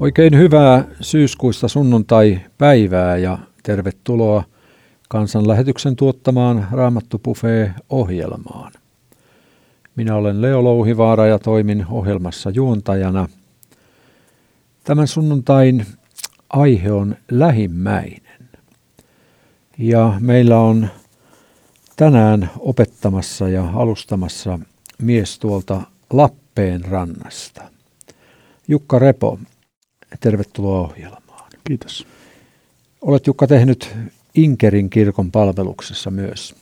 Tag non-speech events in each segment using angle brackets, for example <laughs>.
Oikein hyvää syyskuista sunnuntai-päivää ja tervetuloa kansanlähetyksen tuottamaan Raamattu ohjelmaan Minä olen Leo Louhivaara ja toimin ohjelmassa juontajana. Tämän sunnuntain aihe on lähimmäinen. Ja meillä on tänään opettamassa ja alustamassa mies tuolta Lappeen rannasta. Jukka Repo, tervetuloa ohjelmaan. Kiitos. Olet Jukka tehnyt Inkerin kirkon palveluksessa myös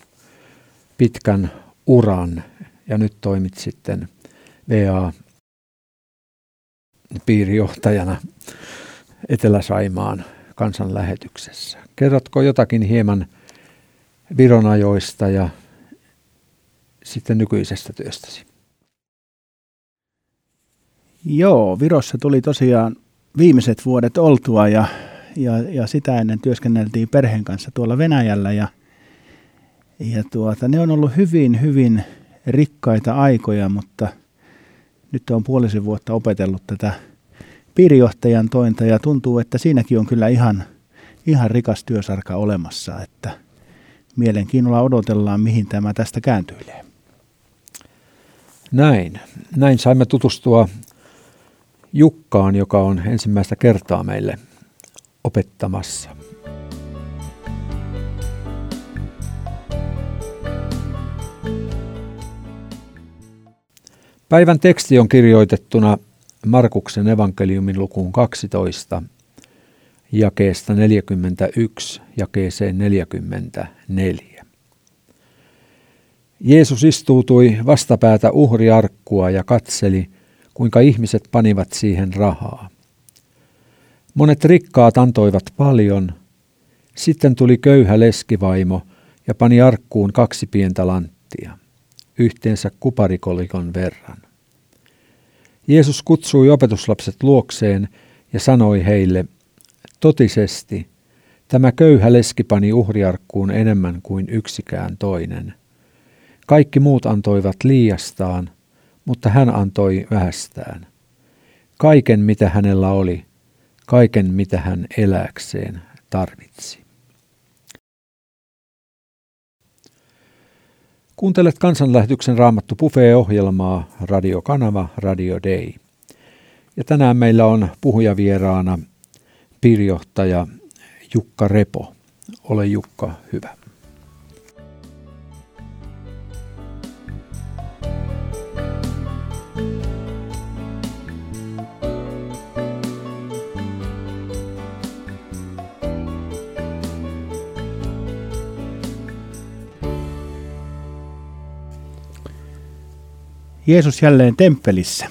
pitkän uran ja nyt toimit sitten VA piirijohtajana Etelä-Saimaan kansanlähetyksessä. Kerrotko jotakin hieman Vironajoista ja sitten nykyisestä työstäsi? Joo, Virossa tuli tosiaan viimeiset vuodet oltua ja, ja, ja sitä ennen työskenneltiin perheen kanssa tuolla Venäjällä ja, ja tuota, ne on ollut hyvin, hyvin rikkaita aikoja, mutta nyt on puolisen vuotta opetellut tätä piirijohtajan tointa ja tuntuu, että siinäkin on kyllä ihan, ihan rikas työsarka olemassa, että mielenkiinnolla odotellaan, mihin tämä tästä kääntyilee. Näin. Näin saimme tutustua Jukkaan, joka on ensimmäistä kertaa meille opettamassa. Päivän teksti on kirjoitettuna Markuksen evankeliumin lukuun 12, jakeesta 41 jakeeseen 44. Jeesus istuutui vastapäätä uhriarkkua ja katseli – kuinka ihmiset panivat siihen rahaa. Monet rikkaat antoivat paljon, sitten tuli köyhä leskivaimo ja pani arkkuun kaksi pientä lanttia, yhteensä kuparikolikon verran. Jeesus kutsui opetuslapset luokseen ja sanoi heille, totisesti, tämä köyhä leski pani uhriarkkuun enemmän kuin yksikään toinen. Kaikki muut antoivat liiastaan, mutta hän antoi vähästään. Kaiken, mitä hänellä oli, kaiken, mitä hän eläkseen tarvitsi. Kuuntelet kansanlähetyksen Raamattu Buffet-ohjelmaa Radiokanava Radio Day. Ja tänään meillä on puhujavieraana piirjohtaja Jukka Repo. Ole Jukka hyvä. Jeesus jälleen temppelissä.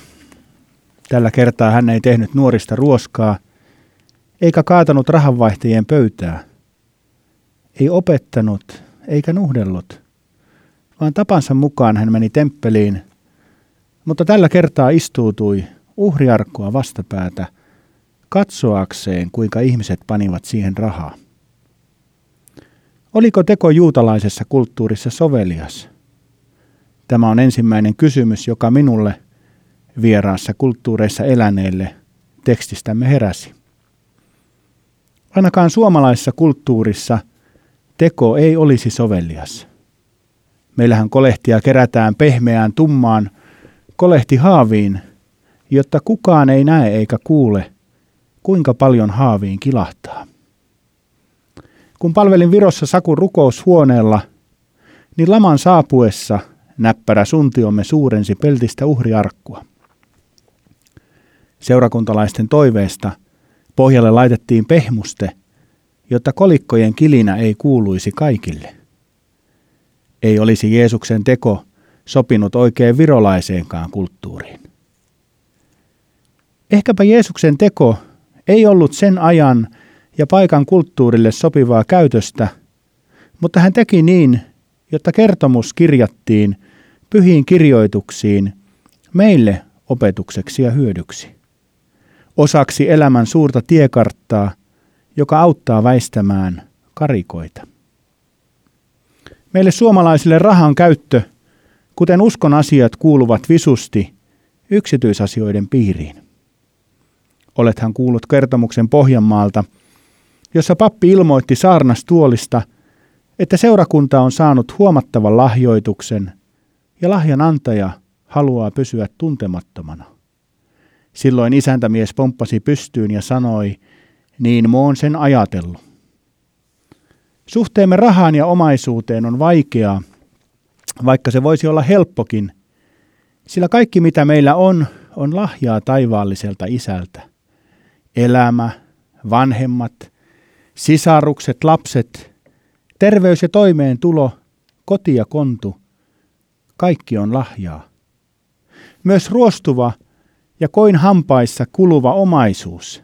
Tällä kertaa hän ei tehnyt nuorista ruoskaa, eikä kaatanut rahanvaihtajien pöytää. Ei opettanut, eikä nuhdellut, vaan tapansa mukaan hän meni temppeliin, mutta tällä kertaa istuutui uhriarkkua vastapäätä, katsoakseen, kuinka ihmiset panivat siihen rahaa. Oliko teko juutalaisessa kulttuurissa sovelias? Tämä on ensimmäinen kysymys, joka minulle vieraassa kulttuureissa eläneelle tekstistämme heräsi. Ainakaan suomalaisessa kulttuurissa teko ei olisi sovellias. Meillähän kolehtia kerätään pehmeään tummaan kolehti haaviin, jotta kukaan ei näe eikä kuule, kuinka paljon haaviin kilahtaa. Kun palvelin Virossa Sakun rukoushuoneella, niin laman saapuessa – näppärä suntiomme suurensi peltistä uhriarkkua. Seurakuntalaisten toiveesta pohjalle laitettiin pehmuste, jotta kolikkojen kilinä ei kuuluisi kaikille. Ei olisi Jeesuksen teko sopinut oikein virolaiseenkaan kulttuuriin. Ehkäpä Jeesuksen teko ei ollut sen ajan ja paikan kulttuurille sopivaa käytöstä, mutta hän teki niin, jotta kertomus kirjattiin pyhiin kirjoituksiin meille opetukseksi ja hyödyksi. Osaksi elämän suurta tiekarttaa, joka auttaa väistämään karikoita. Meille suomalaisille rahan käyttö, kuten uskon asiat, kuuluvat visusti yksityisasioiden piiriin. Olethan kuullut kertomuksen Pohjanmaalta, jossa pappi ilmoitti saarnastuolista, että seurakunta on saanut huomattavan lahjoituksen ja lahjan antaja haluaa pysyä tuntemattomana. Silloin isäntämies pomppasi pystyyn ja sanoi, niin moon sen ajatellut. Suhteemme rahaan ja omaisuuteen on vaikeaa, vaikka se voisi olla helppokin, sillä kaikki mitä meillä on, on lahjaa taivaalliselta isältä. Elämä, vanhemmat, sisarukset, lapset, terveys ja toimeentulo, koti ja kontu, kaikki on lahjaa. Myös ruostuva ja koin hampaissa kuluva omaisuus.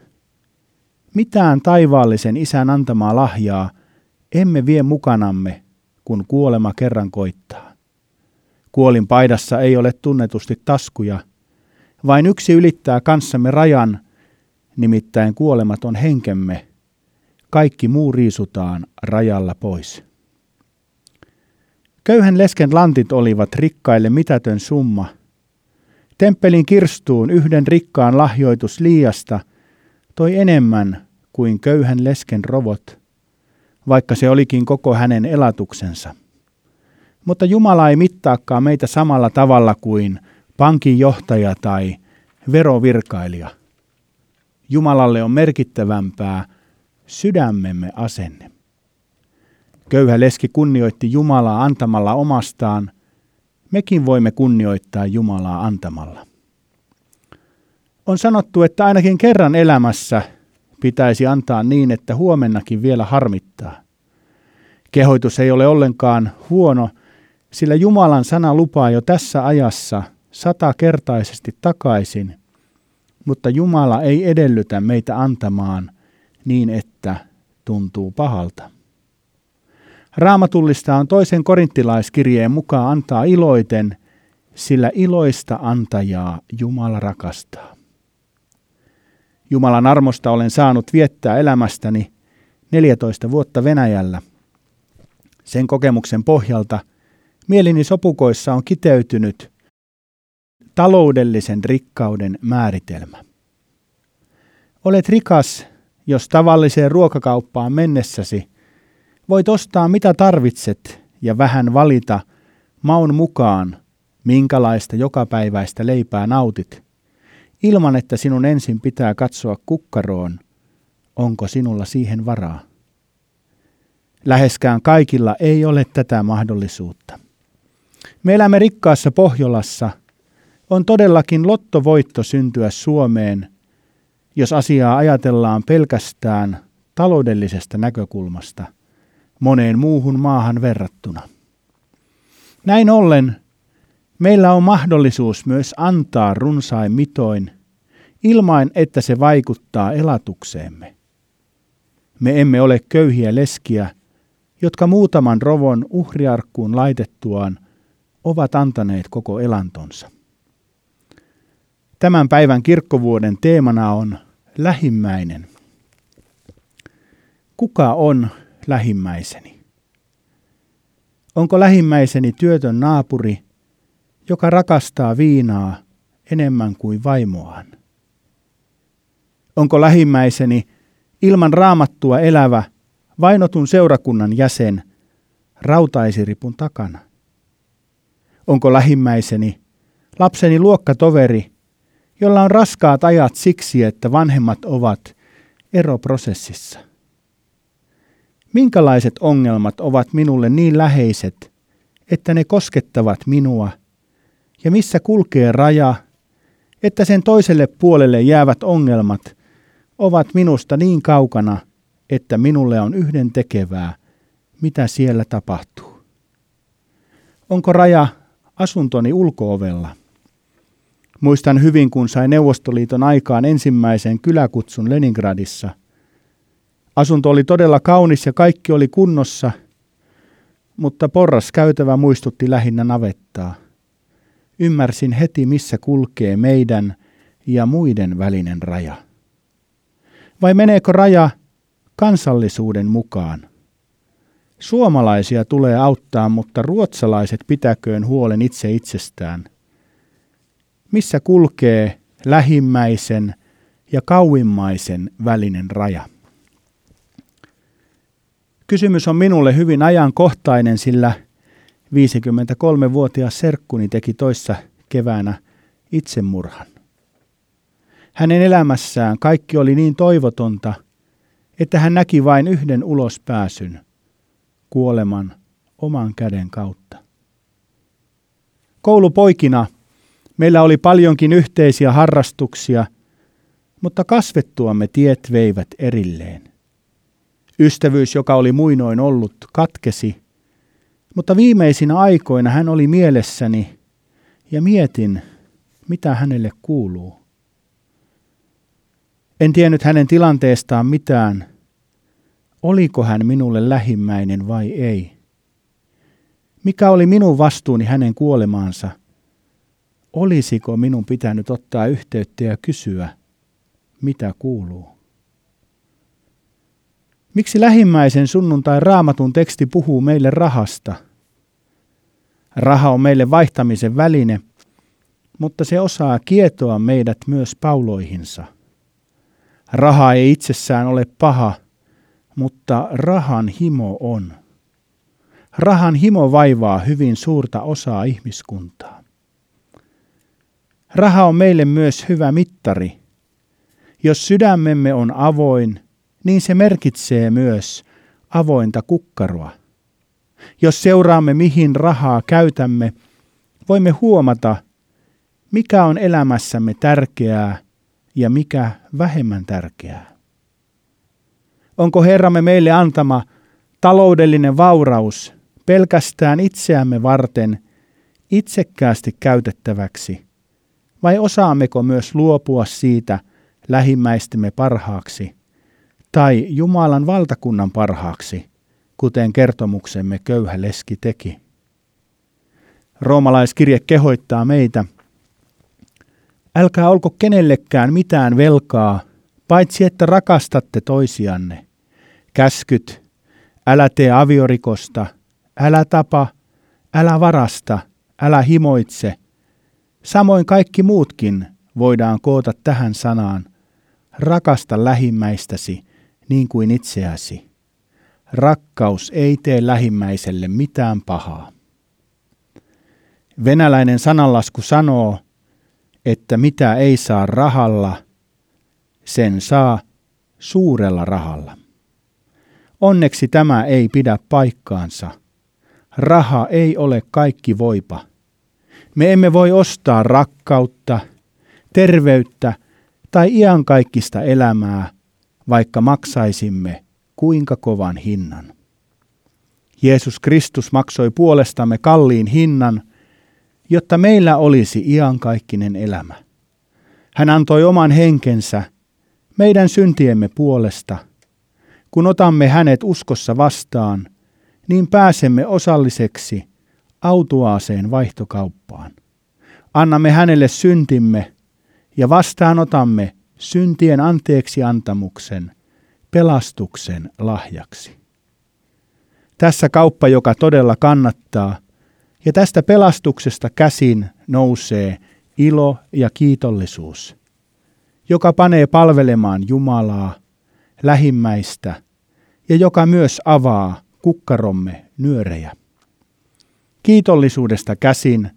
Mitään taivaallisen isän antamaa lahjaa emme vie mukanamme, kun kuolema kerran koittaa. Kuolin paidassa ei ole tunnetusti taskuja, vain yksi ylittää kanssamme rajan, nimittäin kuolematon henkemme. Kaikki muu riisutaan rajalla pois. Köyhän lesken lantit olivat rikkaille mitätön summa. Temppelin kirstuun yhden rikkaan lahjoitus liiasta toi enemmän kuin köyhän lesken rovot, vaikka se olikin koko hänen elatuksensa. Mutta Jumala ei mittaakaan meitä samalla tavalla kuin pankinjohtaja tai verovirkailija. Jumalalle on merkittävämpää sydämemme asenne. Köyhä leski kunnioitti Jumalaa antamalla omastaan, mekin voimme kunnioittaa Jumalaa antamalla. On sanottu, että ainakin kerran elämässä pitäisi antaa niin, että huomennakin vielä harmittaa. Kehoitus ei ole ollenkaan huono, sillä Jumalan sana lupaa jo tässä ajassa satakertaisesti takaisin, mutta Jumala ei edellytä meitä antamaan niin, että tuntuu pahalta. Raamatullista on toisen korinttilaiskirjeen mukaan antaa iloiten, sillä iloista antajaa Jumala rakastaa. Jumalan armosta olen saanut viettää elämästäni 14 vuotta Venäjällä. Sen kokemuksen pohjalta mielini sopukoissa on kiteytynyt taloudellisen rikkauden määritelmä. Olet rikas, jos tavalliseen ruokakauppaan mennessäsi voit ostaa mitä tarvitset ja vähän valita maun mukaan, minkälaista jokapäiväistä leipää nautit, ilman että sinun ensin pitää katsoa kukkaroon, onko sinulla siihen varaa. Läheskään kaikilla ei ole tätä mahdollisuutta. Me elämme rikkaassa Pohjolassa. On todellakin lottovoitto syntyä Suomeen, jos asiaa ajatellaan pelkästään taloudellisesta näkökulmasta moneen muuhun maahan verrattuna. Näin ollen meillä on mahdollisuus myös antaa runsain mitoin ilman, että se vaikuttaa elatukseemme. Me emme ole köyhiä leskiä, jotka muutaman rovon uhriarkkuun laitettuaan ovat antaneet koko elantonsa. Tämän päivän kirkkovuoden teemana on lähimmäinen. Kuka on lähimmäiseni? Onko lähimmäiseni työtön naapuri, joka rakastaa viinaa enemmän kuin vaimoaan? Onko lähimmäiseni ilman raamattua elävä vainotun seurakunnan jäsen rautaisiripun takana? Onko lähimmäiseni lapseni luokkatoveri, jolla on raskaat ajat siksi, että vanhemmat ovat eroprosessissa? Minkälaiset ongelmat ovat minulle niin läheiset, että ne koskettavat minua, ja missä kulkee raja, että sen toiselle puolelle jäävät ongelmat ovat minusta niin kaukana, että minulle on yhden tekevää, mitä siellä tapahtuu. Onko raja asuntoni ulkoovella? Muistan hyvin, kun sain Neuvostoliiton aikaan ensimmäisen kyläkutsun Leningradissa. Asunto oli todella kaunis ja kaikki oli kunnossa, mutta porras käytävä muistutti lähinnä navettaa. Ymmärsin heti, missä kulkee meidän ja muiden välinen raja. Vai meneekö raja kansallisuuden mukaan? Suomalaisia tulee auttaa, mutta ruotsalaiset pitäköön huolen itse itsestään. Missä kulkee lähimmäisen ja kauimmaisen välinen raja. Kysymys on minulle hyvin ajankohtainen, sillä 53-vuotias serkkuni teki toissa keväänä itsemurhan. Hänen elämässään kaikki oli niin toivotonta, että hän näki vain yhden ulospääsyn, kuoleman oman käden kautta. Koulupoikina meillä oli paljonkin yhteisiä harrastuksia, mutta kasvettuamme tiet veivät erilleen. Ystävyys, joka oli muinoin ollut, katkesi, mutta viimeisinä aikoina hän oli mielessäni ja mietin, mitä hänelle kuuluu. En tiennyt hänen tilanteestaan mitään. Oliko hän minulle lähimmäinen vai ei? Mikä oli minun vastuuni hänen kuolemaansa? Olisiko minun pitänyt ottaa yhteyttä ja kysyä, mitä kuuluu? Miksi lähimmäisen sunnuntai raamatun teksti puhuu meille rahasta? Raha on meille vaihtamisen väline, mutta se osaa kietoa meidät myös pauloihinsa. Raha ei itsessään ole paha, mutta rahan himo on. Rahan himo vaivaa hyvin suurta osaa ihmiskuntaa. Raha on meille myös hyvä mittari. Jos sydämemme on avoin, niin se merkitsee myös avointa kukkaroa. Jos seuraamme, mihin rahaa käytämme, voimme huomata, mikä on elämässämme tärkeää ja mikä vähemmän tärkeää. Onko Herramme meille antama taloudellinen vauraus pelkästään itseämme varten itsekkäästi käytettäväksi, vai osaammeko myös luopua siitä lähimmäistemme parhaaksi tai Jumalan valtakunnan parhaaksi, kuten kertomuksemme köyhä leski teki? Roomalaiskirje kehoittaa meitä, älkää olko kenellekään mitään velkaa, paitsi että rakastatte toisianne. Käskyt, älä tee aviorikosta, älä tapa, älä varasta, älä himoitse. Samoin kaikki muutkin voidaan koota tähän sanaan. Rakasta lähimmäistäsi niin kuin itseäsi. Rakkaus ei tee lähimmäiselle mitään pahaa. Venäläinen sananlasku sanoo, että mitä ei saa rahalla, sen saa suurella rahalla. Onneksi tämä ei pidä paikkaansa. Raha ei ole kaikki voipa. Me emme voi ostaa rakkautta, terveyttä tai iankaikkista elämää, vaikka maksaisimme kuinka kovan hinnan. Jeesus Kristus maksoi puolestamme kalliin hinnan, jotta meillä olisi iankaikkinen elämä. Hän antoi oman henkensä meidän syntiemme puolesta – kun otamme hänet uskossa vastaan, niin pääsemme osalliseksi autuaaseen vaihtokauppaan. Annamme hänelle syntimme ja vastaanotamme syntien anteeksi antamuksen pelastuksen lahjaksi. Tässä kauppa, joka todella kannattaa, ja tästä pelastuksesta käsin nousee ilo ja kiitollisuus, joka panee palvelemaan Jumalaa, lähimmäistä ja joka myös avaa kukkaromme nyörejä. Kiitollisuudesta käsin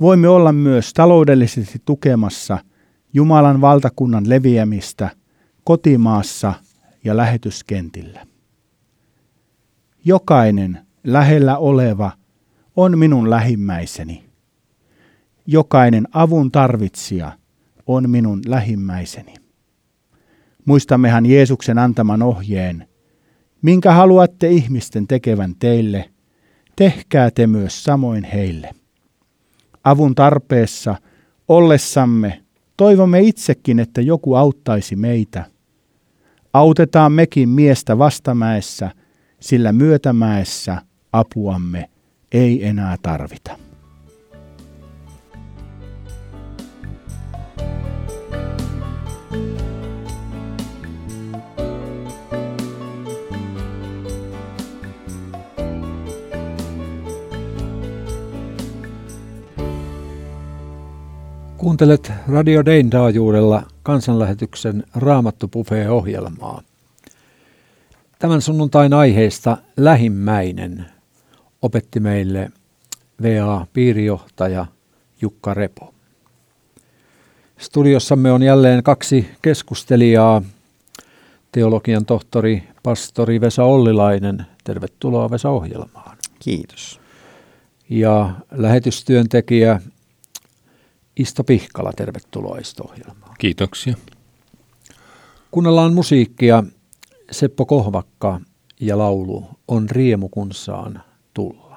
voimme olla myös taloudellisesti tukemassa Jumalan valtakunnan leviämistä kotimaassa ja lähetyskentillä. Jokainen lähellä oleva on minun lähimmäiseni. Jokainen avun tarvitsija on minun lähimmäiseni. Muistammehan Jeesuksen antaman ohjeen, Minkä haluatte ihmisten tekevän teille, tehkää te myös samoin heille. Avun tarpeessa ollessamme toivomme itsekin, että joku auttaisi meitä. Autetaan mekin miestä vastamäessä, sillä myötämäessä apuamme ei enää tarvita. Kuuntelet Radio Dain taajuudella kansanlähetyksen Raamattu-ohjelmaa. Tämän sunnuntain aiheesta lähimmäinen opetti meille VA-piirijohtaja Jukka Repo. Studiossamme on jälleen kaksi keskustelijaa. Teologian tohtori, pastori Vesa Ollilainen. Tervetuloa Vesa-ohjelmaan. Kiitos. Ja lähetystyöntekijä Isto Pihkala. Tervetuloa Isto-ohjelmaan. Kiitoksia. Kuunnellaan musiikkia. Seppo Kohvakka ja laulu On riemu kun saan tulla.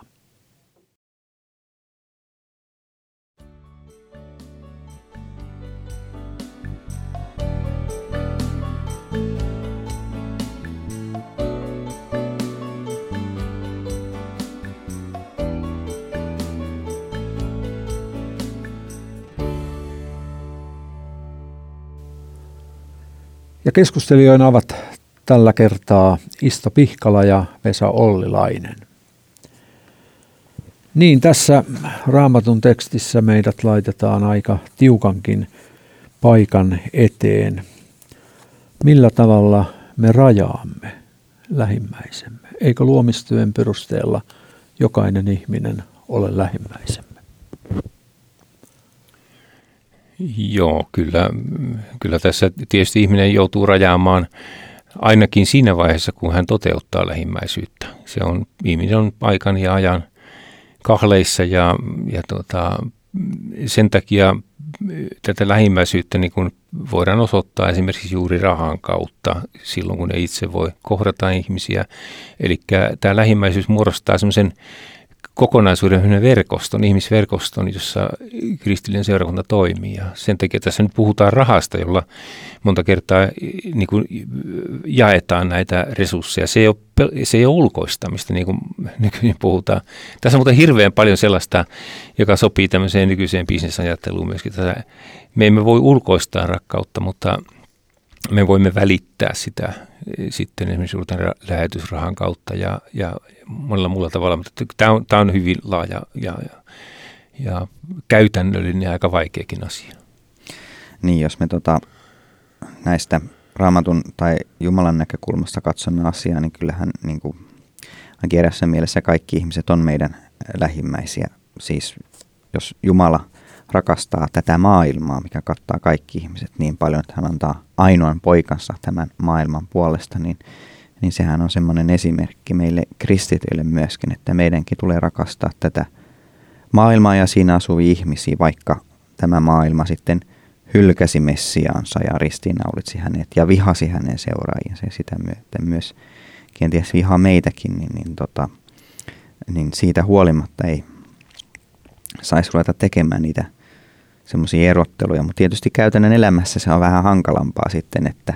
Ja keskustelijoina ovat tällä kertaa Isto Pihkala ja Vesa Ollilainen. Niin, tässä raamatun tekstissä meidät laitetaan aika tiukankin paikan eteen. Millä tavalla me rajaamme lähimmäisemme? Eikö luomistyön perusteella jokainen ihminen ole lähimmäisemme? Joo, kyllä, kyllä tässä tietysti ihminen joutuu rajaamaan ainakin siinä vaiheessa, kun hän toteuttaa lähimmäisyyttä. Se on, ihminen on paikan ja ajan kahleissa ja, ja tuota, sen takia tätä lähimmäisyyttä niin kuin voidaan osoittaa esimerkiksi juuri rahan kautta silloin, kun ei itse voi kohdata ihmisiä. Eli tämä lähimmäisyys muodostaa semmoisen kokonaisuuden verkoston, ihmisverkoston, jossa kristillinen seurakunta toimii. Ja sen takia tässä nyt puhutaan rahasta, jolla monta kertaa niin kuin jaetaan näitä resursseja. Se ei ole, se ei ole ulkoistamista, niin kuin nykyisin puhutaan. Tässä on muuten hirveän paljon sellaista, joka sopii tämmöiseen nykyiseen bisnesajatteluun myöskin. Tätä, me emme voi ulkoistaa rakkautta, mutta me voimme välittää sitä sitten esimerkiksi lähetysrahan kautta ja, ja monella muulla tavalla, mutta tämä on, tämä on hyvin laaja ja, ja, ja käytännöllinen ja aika vaikeakin asia. Niin, jos me tota, näistä raamatun tai Jumalan näkökulmasta katsomme asiaa, niin kyllähän niin kuin, ainakin mielessä kaikki ihmiset on meidän lähimmäisiä. Siis jos Jumala rakastaa tätä maailmaa, mikä kattaa kaikki ihmiset niin paljon, että hän antaa ainoan poikansa tämän maailman puolesta, niin, niin sehän on semmoinen esimerkki meille kristityille myöskin, että meidänkin tulee rakastaa tätä maailmaa ja siinä asuvia ihmisiä, vaikka tämä maailma sitten hylkäsi Messiaansa ja ristiinnaulitsi hänet ja vihasi hänen seuraajiensa ja sitä myöten myös kenties vihaa meitäkin, niin, niin, tota, niin siitä huolimatta ei saisi ruveta tekemään niitä semmoisia erotteluja, mutta tietysti käytännön elämässä se on vähän hankalampaa sitten, että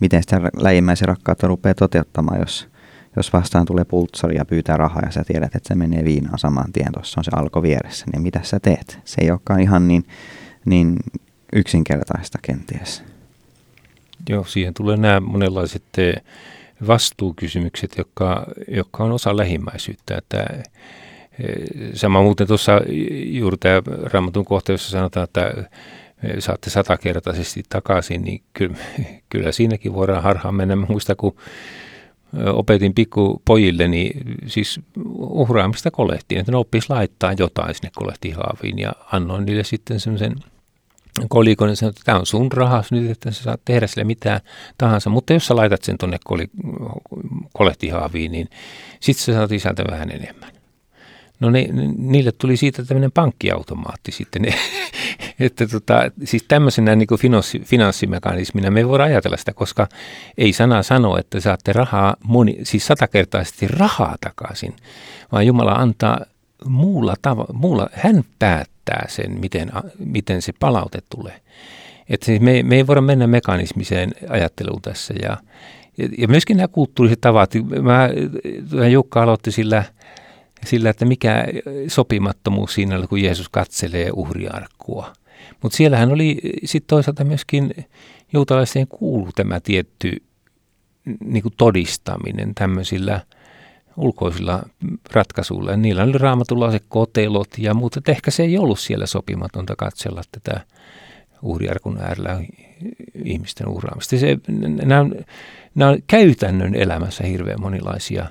miten sitä lähimmäisen rakkautta rupeaa toteuttamaan, jos, jos vastaan tulee pultsari ja pyytää rahaa ja sä tiedät, että se menee viinaan saman tien, tuossa on se alko vieressä, niin mitä sä teet? Se ei olekaan ihan niin, niin yksinkertaista kenties. Joo, siihen tulee nämä monenlaiset eh, vastuukysymykset, jotka, jotka on osa lähimmäisyyttä, että Sama muuten tuossa juuri tämä raamatun kohta, jossa sanotaan, että saatte satakertaisesti takaisin, niin kyllä, <laughs> kyllä siinäkin voidaan harhaan mennä. Muista, kun opetin pikkupojille, niin siis uhraamista kolehtiin, että ne oppisi laittaa jotain sinne kolehtihaaviin ja annoin niille sitten semmoisen kolikon ja sanoin, että tämä on sun rahas nyt, että sä saat tehdä sille mitään tahansa, mutta jos sä laitat sen tuonne kolehtihaaviin, niin sitten sä saat isältä vähän enemmän. No ne, niille tuli siitä tämmöinen pankkiautomaatti sitten. <laughs> että tota, siis tämmöisenä niin kuin finanssi, finanssimekanismina me ei voida ajatella sitä, koska ei sana sano, että saatte rahaa, moni, siis satakertaisesti rahaa takaisin, vaan Jumala antaa muulla tavalla, muulla, hän päättää sen, miten, miten se palaute tulee. Että siis me, me ei voida mennä mekanismiseen ajatteluun tässä ja, ja, myöskin nämä kulttuuriset tavat. Mä, Jukka aloitti sillä – sillä, että mikä sopimattomuus siinä oli, kun Jeesus katselee uhriarkkua. Mutta siellähän oli sitten toisaalta myöskin juutalaiseen kuulu tämä tietty niin kuin todistaminen tämmöisillä ulkoisilla ratkaisuilla. Niillä oli raamatulla se kotelot ja muuta. Ehkä se ei ollut siellä sopimatonta katsella tätä uhriarkun äärellä ihmisten uhraamista. Se, nämä, on, nämä on käytännön elämässä hirveän monilaisia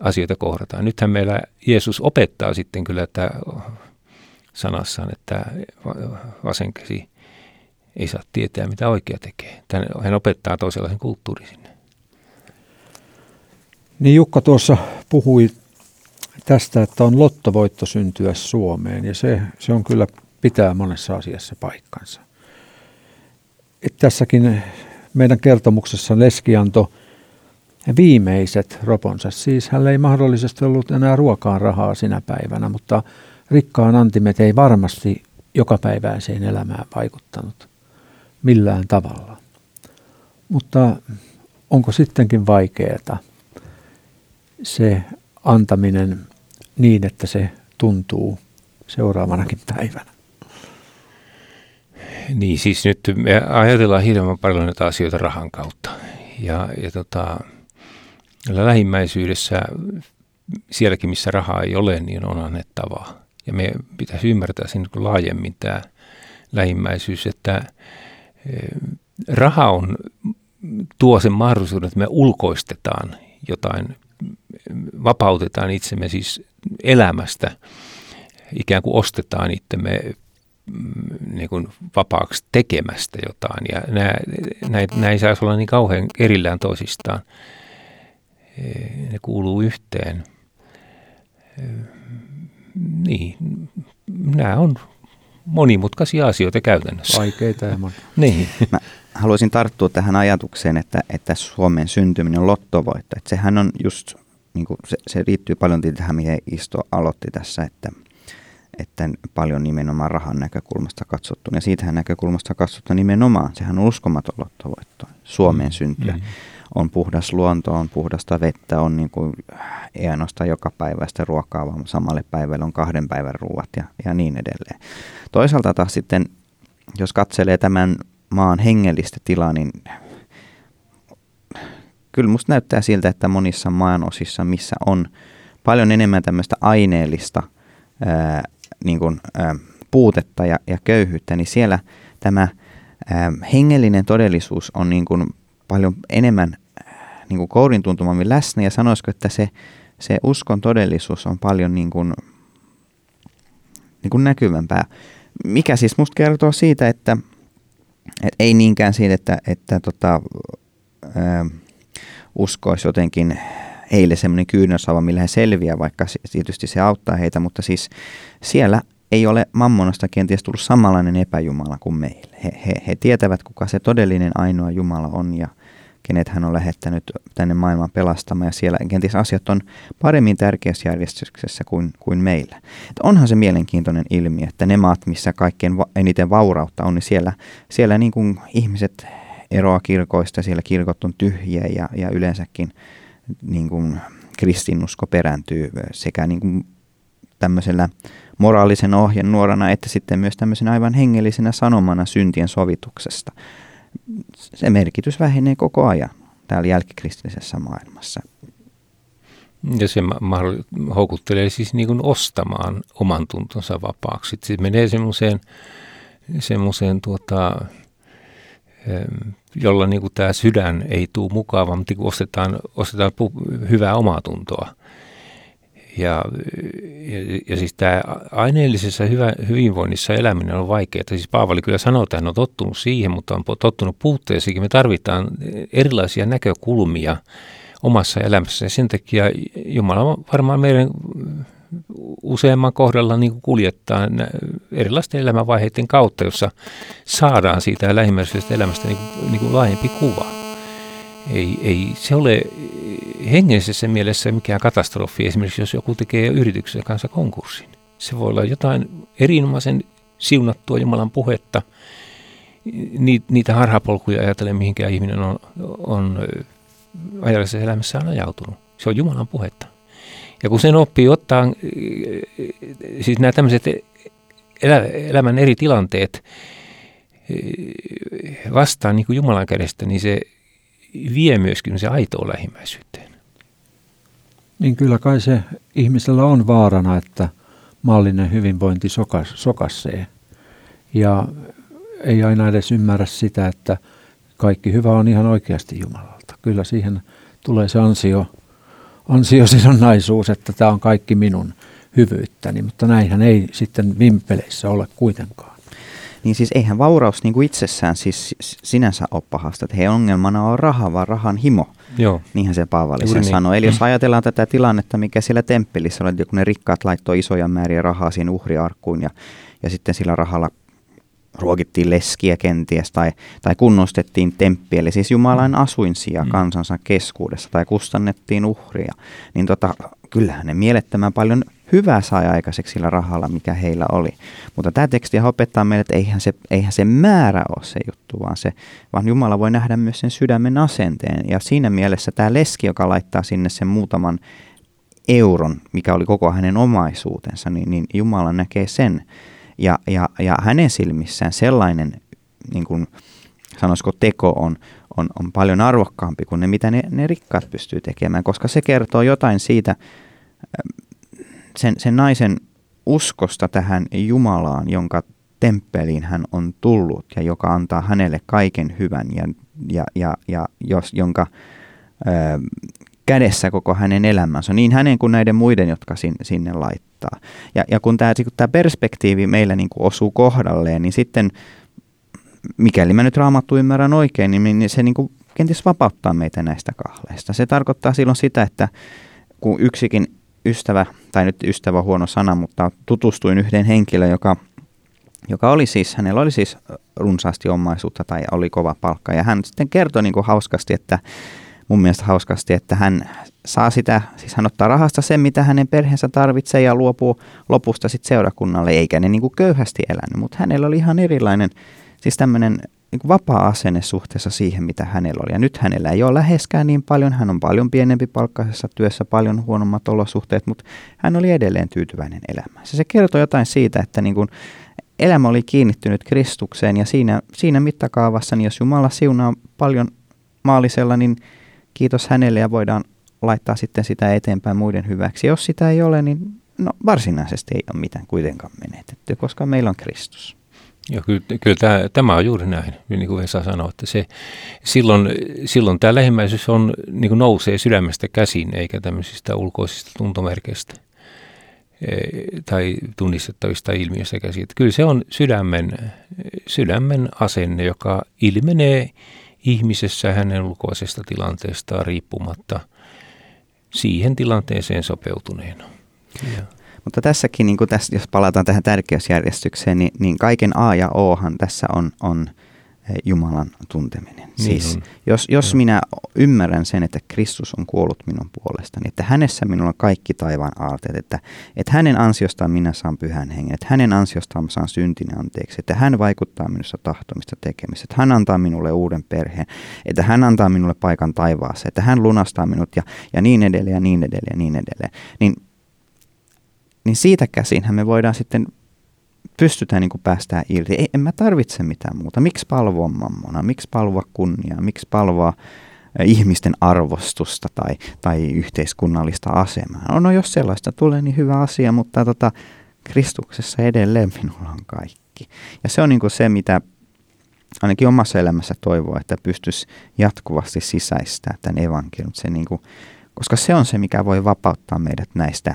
asioita kohdataan. Nythän meillä Jeesus opettaa sitten kyllä että sanassaan, että vasen käsi ei saa tietää, mitä oikea tekee. Hän opettaa toisenlaisen kulttuurin sinne. Niin Jukka tuossa puhui tästä, että on lottovoitto syntyä Suomeen ja se, se on kyllä pitää monessa asiassa paikkansa. Et tässäkin meidän kertomuksessa Leski antoi viimeiset roponsa. Siis hän ei mahdollisesti ollut enää ruokaan rahaa sinä päivänä, mutta rikkaan antimet ei varmasti jokapäiväiseen elämään vaikuttanut millään tavalla. Mutta onko sittenkin vaikeaa se antaminen niin, että se tuntuu seuraavanakin päivänä? Niin, siis nyt me ajatellaan hirveän paljon näitä asioita rahan kautta. Ja, ja tota, lähimmäisyydessä, sielläkin missä rahaa ei ole, niin on annettavaa. Ja me pitäisi ymmärtää sen laajemmin tämä lähimmäisyys, että eh, raha on, tuo sen mahdollisuuden, että me ulkoistetaan jotain, vapautetaan itsemme siis elämästä, ikään kuin ostetaan itsemme mm, niin kuin vapaaksi tekemästä jotain. Ja nämä, nämä, nämä ei saisi olla niin kauhean erillään toisistaan. Ne kuuluu yhteen. Niin, nämä on monimutkaisia asioita käytännössä. Vaikeita ja niin. Mä haluaisin tarttua tähän ajatukseen, että, että Suomen syntyminen on lottovoitto. Että sehän on just, niin kuin se, se liittyy paljon tähän, mihin Isto aloitti tässä, että, että paljon nimenomaan rahan näkökulmasta katsottu. Ja siitähän näkökulmasta katsottu nimenomaan, sehän on uskomaton lottovoitto, Suomeen mm. syntyä. Mm on puhdas luonto, on puhdasta vettä, on niin kuin, ei ainoastaan joka päiväistä ruokaa, vaan samalle päivälle on kahden päivän ruuat ja, ja niin edelleen. Toisaalta taas sitten, jos katselee tämän maan hengellistä tilaa, niin kyllä musta näyttää siltä, että monissa maanosissa, missä on paljon enemmän tämmöistä aineellista ää, niin kuin, ää, puutetta ja, ja köyhyyttä, niin siellä tämä ää, hengellinen todellisuus on niin kuin paljon enemmän niin kuin kourin tuntumammin läsnä ja sanoisiko, että se, se uskon todellisuus on paljon niin kuin, niin kuin näkyvämpää. Mikä siis musta kertoo siitä, että, että ei niinkään siitä, että, että tota, ää, uskoisi jotenkin heille semmoinen kyynösava, millä he selviää, vaikka tietysti se auttaa heitä, mutta siis siellä ei ole mammonasta kenties tullut samanlainen epäjumala kuin meille. He, he, he tietävät, kuka se todellinen ainoa Jumala on ja, kenet hän on lähettänyt tänne maailmaan pelastamaan, ja siellä kenties asiat on paremmin tärkeässä järjestyksessä kuin, kuin meillä. Et onhan se mielenkiintoinen ilmiö, että ne maat, missä kaikkein va- eniten vaurautta on, niin siellä, siellä niin kuin ihmiset eroaa kirkoista, siellä kirkot on tyhjiä ja, ja yleensäkin niin kuin kristinusko perääntyy sekä niin kuin tämmöisellä moraalisen ohjen nuorana, että sitten myös tämmöisenä aivan hengellisenä sanomana syntien sovituksesta se merkitys vähenee koko ajan täällä jälkikristillisessä maailmassa. Ja se houkuttelee siis niin kuin ostamaan oman tuntonsa vapaaksi. Se menee semmoiseen, semmoiseen tuota, jolla niin kuin tämä sydän ei tule mukava, mutta kun ostetaan, ostetaan hyvää omaa tuntoa – ja, ja, ja siis tämä aineellisessa hyvä, hyvinvoinnissa eläminen on vaikeaa. Siis Paavali kyllä sanoo, että hän on tottunut siihen, mutta on tottunut puutteisiin. Me tarvitaan erilaisia näkökulmia omassa elämässä ja sen takia Jumala varmaan meidän useamman kohdalla niin kuljettaa erilaisten elämänvaiheiden kautta, jossa saadaan siitä lähimmäisestä elämästä niin kuin, niin kuin laajempi kuva. Ei, ei se ole hengellisessä mielessä mikään katastrofi, esimerkiksi jos joku tekee yrityksen kanssa konkurssin. Se voi olla jotain erinomaisen siunattua Jumalan puhetta, niitä harhapolkuja ajatellen, mihinkään ihminen on, on ajallisessa elämässään ajautunut. Se on Jumalan puhetta. Ja kun sen oppii ottaa, siis nämä tämmöiset elämän eri tilanteet vastaan niin kuin Jumalan kädestä, niin se vie myöskin se aitoa lähimmäisyyteen. Niin kyllä kai se ihmisellä on vaarana, että mallinen hyvinvointi sokas, sokassee. ja ei aina edes ymmärrä sitä, että kaikki hyvä on ihan oikeasti Jumalalta. Kyllä siihen tulee se ansio, ansiosidonnaisuus, että tämä on kaikki minun hyvyyttäni, mutta näinhän ei sitten vimpeleissä ole kuitenkaan. Niin siis eihän vauraus niin kuin itsessään siis sinänsä ole pahasta, että heidän ongelmana on raha, vaan rahan himo. Joo. Niinhän se Paavali sen niin. sanoi. Eli jos ajatellaan tätä tilannetta, mikä siellä temppelissä oli, kun ne rikkaat laittoi isoja määriä rahaa siihen uhriarkkuun ja, ja sitten sillä rahalla ruokittiin leskiä kenties tai, tai kunnostettiin temppi, eli siis Jumalan asuinsia mm. kansansa keskuudessa tai kustannettiin uhria, niin tota, kyllähän ne mielettömän paljon hyvää sai aikaiseksi sillä rahalla, mikä heillä oli. Mutta tämä teksti opettaa meille, että eihän se, eihän se määrä ole se juttu, vaan, se, vaan Jumala voi nähdä myös sen sydämen asenteen. Ja siinä mielessä tämä leski, joka laittaa sinne sen muutaman euron, mikä oli koko hänen omaisuutensa, niin, niin Jumala näkee sen. Ja, ja, ja hänen silmissään sellainen, niin kuin sanoisiko teko on, on, on paljon arvokkaampi kuin ne, mitä ne, ne rikkaat pystyy tekemään, koska se kertoo jotain siitä, sen, sen naisen uskosta tähän Jumalaan, jonka temppeliin hän on tullut ja joka antaa hänelle kaiken hyvän ja, ja, ja, ja jos, jonka ö, kädessä koko hänen elämänsä, niin hänen kuin näiden muiden, jotka sin, sinne laittaa. Ja, ja kun tämä, perspektiivi meillä niin kuin osuu kohdalleen, niin sitten mikäli mä nyt raamattu ymmärrän oikein, niin, niin se niin kuin kenties vapauttaa meitä näistä kahleista. Se tarkoittaa silloin sitä, että kun yksikin ystävä, tai nyt ystävä huono sana, mutta tutustuin yhden henkilön, joka, joka oli siis, hänellä oli siis runsaasti omaisuutta tai oli kova palkka. Ja hän sitten kertoi niin kuin hauskasti, että mun mielestä hauskasti, että hän saa sitä, siis hän ottaa rahasta sen, mitä hänen perheensä tarvitsee ja luopuu lopusta sitten seurakunnalle, eikä ne niin kuin köyhästi elänyt, mutta hänellä oli ihan erilainen, siis tämmöinen niin vapaa asenne suhteessa siihen, mitä hänellä oli. Ja nyt hänellä ei ole läheskään niin paljon, hän on paljon pienempi palkkaisessa työssä, paljon huonommat olosuhteet, mutta hän oli edelleen tyytyväinen elämään. Se kertoo jotain siitä, että niin kuin elämä oli kiinnittynyt Kristukseen ja siinä, siinä mittakaavassa, niin jos Jumala siunaa paljon maalisella, niin kiitos hänelle ja voidaan laittaa sitten sitä eteenpäin muiden hyväksi. Jos sitä ei ole, niin no, varsinaisesti ei ole mitään kuitenkaan menetetty, koska meillä on Kristus. Ja kyllä, kyllä tämä, tämä on juuri näin, niin kuin Vesa sanoi, että se, silloin, silloin tämä lähimmäisyys on, niin kuin nousee sydämestä käsin, eikä tämmöisistä ulkoisista tuntomerkeistä e, tai tunnistettavista ilmiöistä käsin. Että kyllä se on sydämen, sydämen asenne, joka ilmenee ihmisessä hänen ulkoisesta tilanteestaan riippumatta siihen tilanteeseen sopeutuneena. Ja. Mutta tässäkin, niin kuin tässä, jos palataan tähän tärkeysjärjestykseen, niin, niin kaiken A ja Ohan tässä on, on eh, Jumalan tunteminen. Niin siis, on. jos, jos minä ymmärrän sen, että Kristus on kuollut minun puolestani, että hänessä minulla on kaikki taivaan aarteet, että, että hänen ansiostaan minä saan pyhän hengen, että hänen ansiostaan saan syntini anteeksi, että hän vaikuttaa minussa tahtomista tekemistä, että hän antaa minulle uuden perheen, että hän antaa minulle paikan taivaassa, että hän lunastaa minut ja, ja niin edelleen ja niin edelleen ja niin edelleen. Niin niin siitä käsinhän me voidaan sitten pystytään niin päästään irti. Ei, en mä tarvitse mitään muuta. Miksi palvoa mammona? Miksi palvoa kunniaa? Miksi palvoa ihmisten arvostusta tai, tai yhteiskunnallista asemaa? No, no jos sellaista tulee, niin hyvä asia, mutta tota, Kristuksessa edelleen minulla on kaikki. Ja se on niin se, mitä ainakin omassa elämässä toivoo, että pystyisi jatkuvasti sisäistää tämän evankeliumin. Niin koska se on se, mikä voi vapauttaa meidät näistä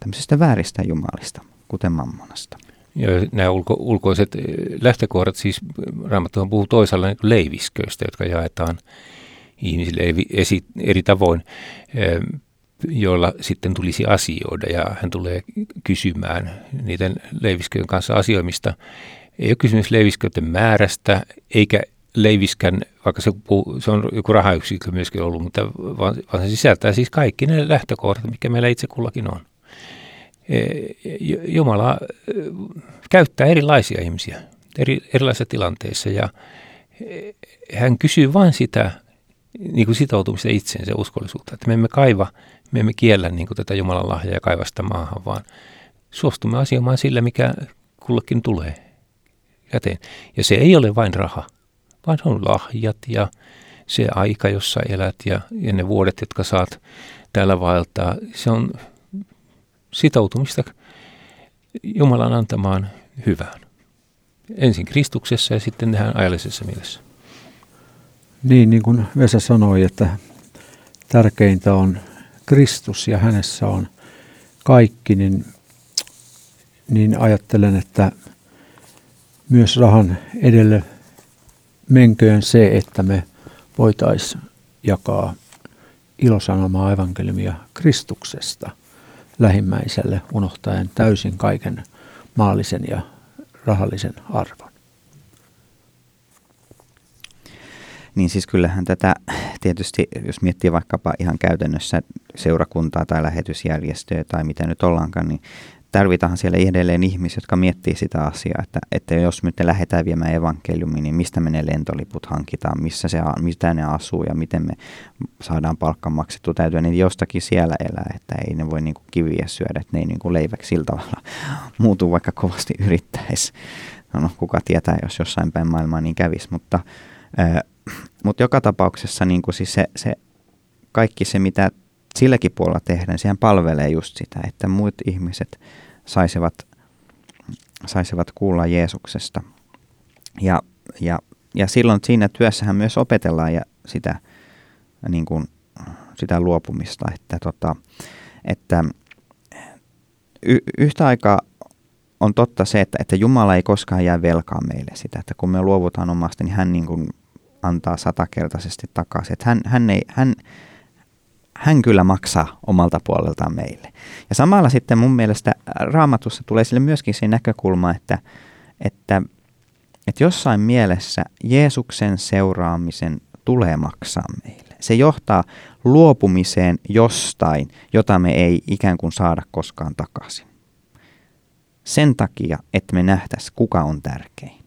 tämmöisistä vääristä jumalista, kuten mammonasta. Ja nämä ulko, ulkoiset eh, lähtökohdat, siis Raamattuhan puhuu toisaalla niin leivisköistä, jotka jaetaan ihmisille esi, eri tavoin, eh, joilla sitten tulisi asioida ja hän tulee kysymään niiden leivisköjen kanssa asioimista. Ei ole kysymys leivisköiden määrästä eikä leiviskän, vaikka se, puhuu, se on joku rahayksikkö myöskin ollut, mutta vaan, vaan se sisältää siis kaikki ne lähtökohdat, mikä meillä itse kullakin on. Jumala eh, käyttää erilaisia ihmisiä eri, erilaisissa tilanteissa ja eh, hän kysyy vain sitä niin kuin sitoutumista itseensä uskollisuutta, että me emme kaiva, me emme kiellä niin kuin tätä Jumalan lahjaa ja kaiva sitä maahan, vaan suostumme asioimaan sillä, mikä kullekin tulee käteen. Ja se ei ole vain raha, vaan se on lahjat ja se aika, jossa elät ja, ja ne vuodet, jotka saat täällä vaeltaa. Se on sitoutumista Jumalan antamaan hyvään. ensin Kristuksessa ja sitten tähän ajallisessa mielessä. Niin, niin kuin Vesa sanoi, että tärkeintä on Kristus ja hänessä on kaikki, niin, niin ajattelen, että myös rahan edelle menköön se, että me voitaisiin jakaa ilosanomaa evankeliumia Kristuksesta lähimmäiselle, unohtaen täysin kaiken maallisen ja rahallisen arvon. Niin siis kyllähän tätä tietysti, jos miettii vaikkapa ihan käytännössä seurakuntaa tai lähetysjärjestöä tai mitä nyt ollaankaan, niin tarvitaan siellä edelleen ihmisiä, jotka miettii sitä asiaa, että, että jos nyt lähdetään viemään evankeliumiin, niin mistä me ne lentoliput hankitaan, missä se, mitä ne asuu ja miten me saadaan palkka maksettu. Täytyy niin jostakin siellä elää, että ei ne voi niin kuin kiviä syödä, että ne ei niin kuin leiväksi sillä tavalla <laughs> muutu, vaikka kovasti yrittäisi. No, no kuka tietää, jos jossain päin maailmaa niin kävisi, mutta, äh, mutta joka tapauksessa kuin siis se, se kaikki se, mitä silläkin puolella tehdään, sehän palvelee just sitä, että muut ihmiset saisivat, saisivat kuulla Jeesuksesta. Ja, ja, ja silloin siinä työssähän myös opetellaan ja sitä, niin kuin, sitä luopumista, että, tota, että y, yhtä aikaa on totta se, että, että Jumala ei koskaan jää velkaa meille sitä, että kun me luovutaan omasta, niin hän niin kuin antaa satakertaisesti takaisin. Että hän, hän, ei, hän, hän kyllä maksaa omalta puoleltaan meille. Ja samalla sitten mun mielestä raamatussa tulee sille myöskin se näkökulma, että, että, että jossain mielessä Jeesuksen seuraamisen tulee maksaa meille. Se johtaa luopumiseen jostain, jota me ei ikään kuin saada koskaan takaisin. Sen takia, että me nähtäisiin, kuka on tärkein.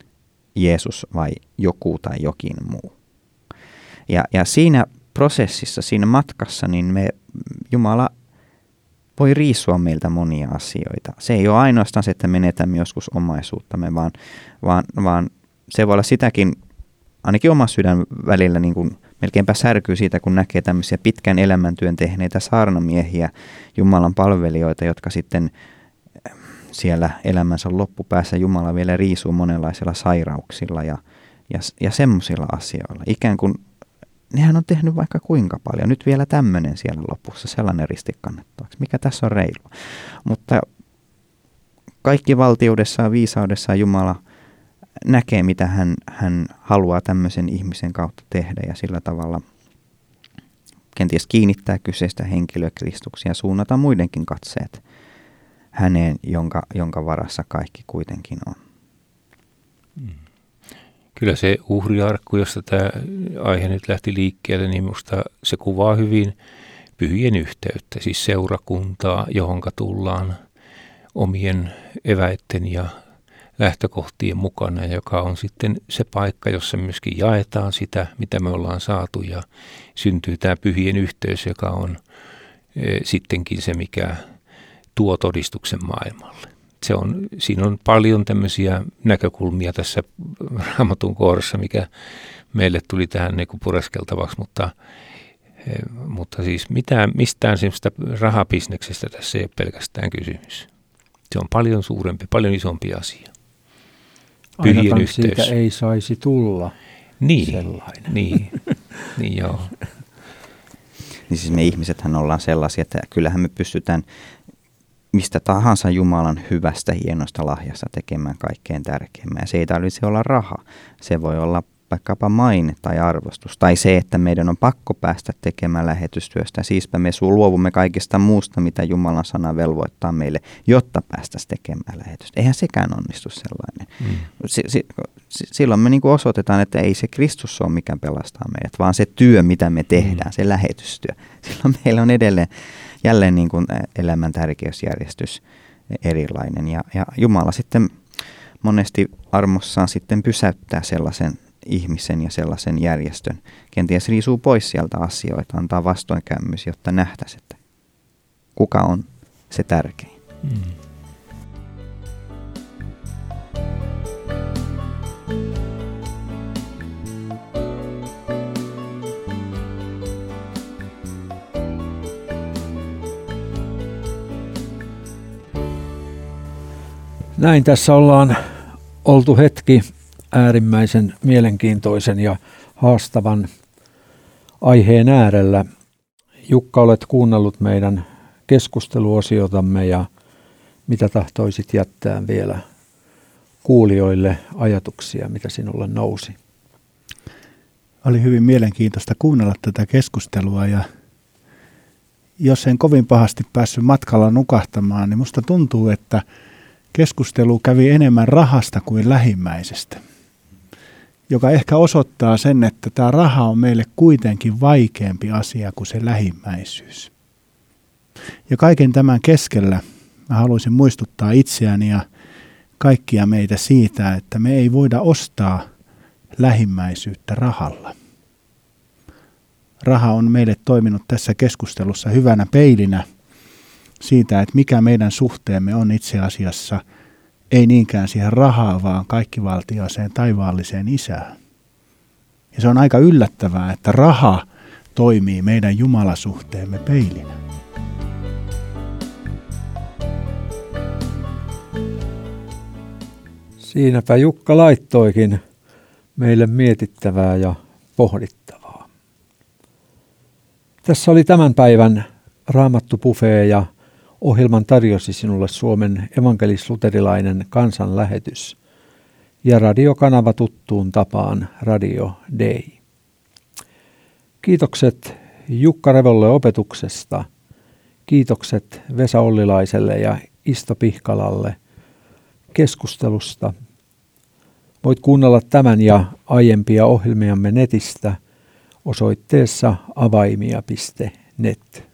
Jeesus vai joku tai jokin muu. Ja, ja siinä prosessissa, siinä matkassa, niin me, Jumala voi riisua meiltä monia asioita. Se ei ole ainoastaan se, että menetämme joskus omaisuuttamme, vaan, vaan, vaan se voi olla sitäkin, ainakin oma sydän välillä niin kuin melkeinpä särkyy siitä, kun näkee tämmöisiä pitkän elämäntyön tehneitä saarnamiehiä, Jumalan palvelijoita, jotka sitten eh, siellä elämänsä loppupäässä Jumala vielä riisuu monenlaisilla sairauksilla ja, ja, ja semmoisilla asioilla. Ikään kuin nehän on tehnyt vaikka kuinka paljon. Nyt vielä tämmöinen siellä lopussa, sellainen risti kannettavaksi. Mikä tässä on reilu? Mutta kaikki valtiudessa ja viisaudessa Jumala näkee, mitä hän, hän haluaa tämmöisen ihmisen kautta tehdä ja sillä tavalla kenties kiinnittää kyseistä henkilöä Kristuksia ja suunnata muidenkin katseet häneen, jonka, jonka varassa kaikki kuitenkin on. Kyllä se uhriarkku, josta tämä aihe nyt lähti liikkeelle, niin minusta se kuvaa hyvin pyhien yhteyttä, siis seurakuntaa, johonka tullaan omien eväitten ja lähtökohtien mukana, joka on sitten se paikka, jossa myöskin jaetaan sitä, mitä me ollaan saatu ja syntyy tämä pyhien yhteys, joka on e, sittenkin se, mikä tuo todistuksen maailmalle se on, siinä on paljon tämmöisiä näkökulmia tässä raamatun kohdassa, mikä meille tuli tähän niin pureskeltavaksi, mutta, eh, mutta siis mitään, mistään semmoista rahabisneksestä tässä ei ole pelkästään kysymys. Se on paljon suurempi, paljon isompi asia. Pyhien yhteys. siitä ei saisi tulla niin, sellainen. Niin, <laughs> niin joo. Niin siis me ihmisethän ollaan sellaisia, että kyllähän me pystytään mistä tahansa Jumalan hyvästä, hienosta lahjasta tekemään kaikkein tärkeimmän. Se ei tarvitse olla raha. Se voi olla vaikkapa maine tai arvostus. Tai se, että meidän on pakko päästä tekemään lähetystyöstä. Siispä me luovumme kaikesta muusta, mitä Jumalan sana velvoittaa meille, jotta päästäisiin tekemään lähetystä. Eihän sekään onnistu sellainen. Mm. Si- si- silloin me niin osoitetaan, että ei se Kristus ole mikä pelastaa meidät, vaan se työ, mitä me tehdään, mm. se lähetystyö. Silloin meillä on edelleen jälleen niin kuin elämän tärkeysjärjestys erilainen. Ja, ja Jumala sitten monesti armossaan sitten pysäyttää sellaisen ihmisen ja sellaisen järjestön. Kenties riisuu pois sieltä asioita, antaa vastoinkäymys, jotta nähtäisiin, että kuka on se tärkein. Mm. Näin tässä ollaan oltu hetki äärimmäisen mielenkiintoisen ja haastavan aiheen äärellä. Jukka, olet kuunnellut meidän keskusteluosiotamme ja mitä tahtoisit jättää vielä kuulijoille ajatuksia, mitä sinulle nousi? Oli hyvin mielenkiintoista kuunnella tätä keskustelua ja jos en kovin pahasti päässyt matkalla nukahtamaan, niin musta tuntuu, että keskustelu kävi enemmän rahasta kuin lähimmäisestä, joka ehkä osoittaa sen, että tämä raha on meille kuitenkin vaikeampi asia kuin se lähimmäisyys. Ja kaiken tämän keskellä mä haluaisin muistuttaa itseäni ja kaikkia meitä siitä, että me ei voida ostaa lähimmäisyyttä rahalla. Raha on meille toiminut tässä keskustelussa hyvänä peilinä siitä, että mikä meidän suhteemme on itse asiassa ei niinkään siihen rahaa, vaan kaikkivaltiaaseen taivaalliseen isään. Ja se on aika yllättävää, että raha toimii meidän jumalasuhteemme peilinä. Siinäpä Jukka laittoikin meille mietittävää ja pohdittavaa. Tässä oli tämän päivän Raamattu Buffet ja ohjelman tarjosi sinulle Suomen evankelis-luterilainen kansanlähetys ja radiokanava tuttuun tapaan Radio Day. Kiitokset Jukka Revolle opetuksesta. Kiitokset Vesa Ollilaiselle ja Isto Pihkalalle keskustelusta. Voit kuunnella tämän ja aiempia ohjelmiamme netistä osoitteessa avaimia.net.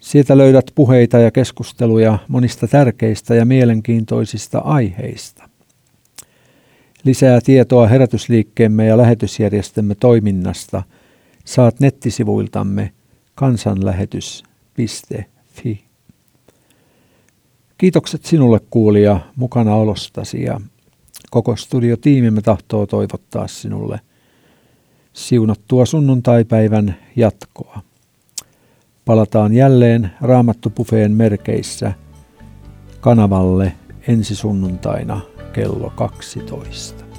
Sieltä löydät puheita ja keskusteluja monista tärkeistä ja mielenkiintoisista aiheista. Lisää tietoa herätysliikkeemme ja lähetysjärjestämme toiminnasta saat nettisivuiltamme kansanlähetys.fi. Kiitokset sinulle kuulija mukana olostasi ja koko studiotiimimme tahtoo toivottaa sinulle siunattua sunnuntaipäivän jatkoa. Palataan jälleen Raamattupufeen merkeissä kanavalle ensi sunnuntaina kello 12.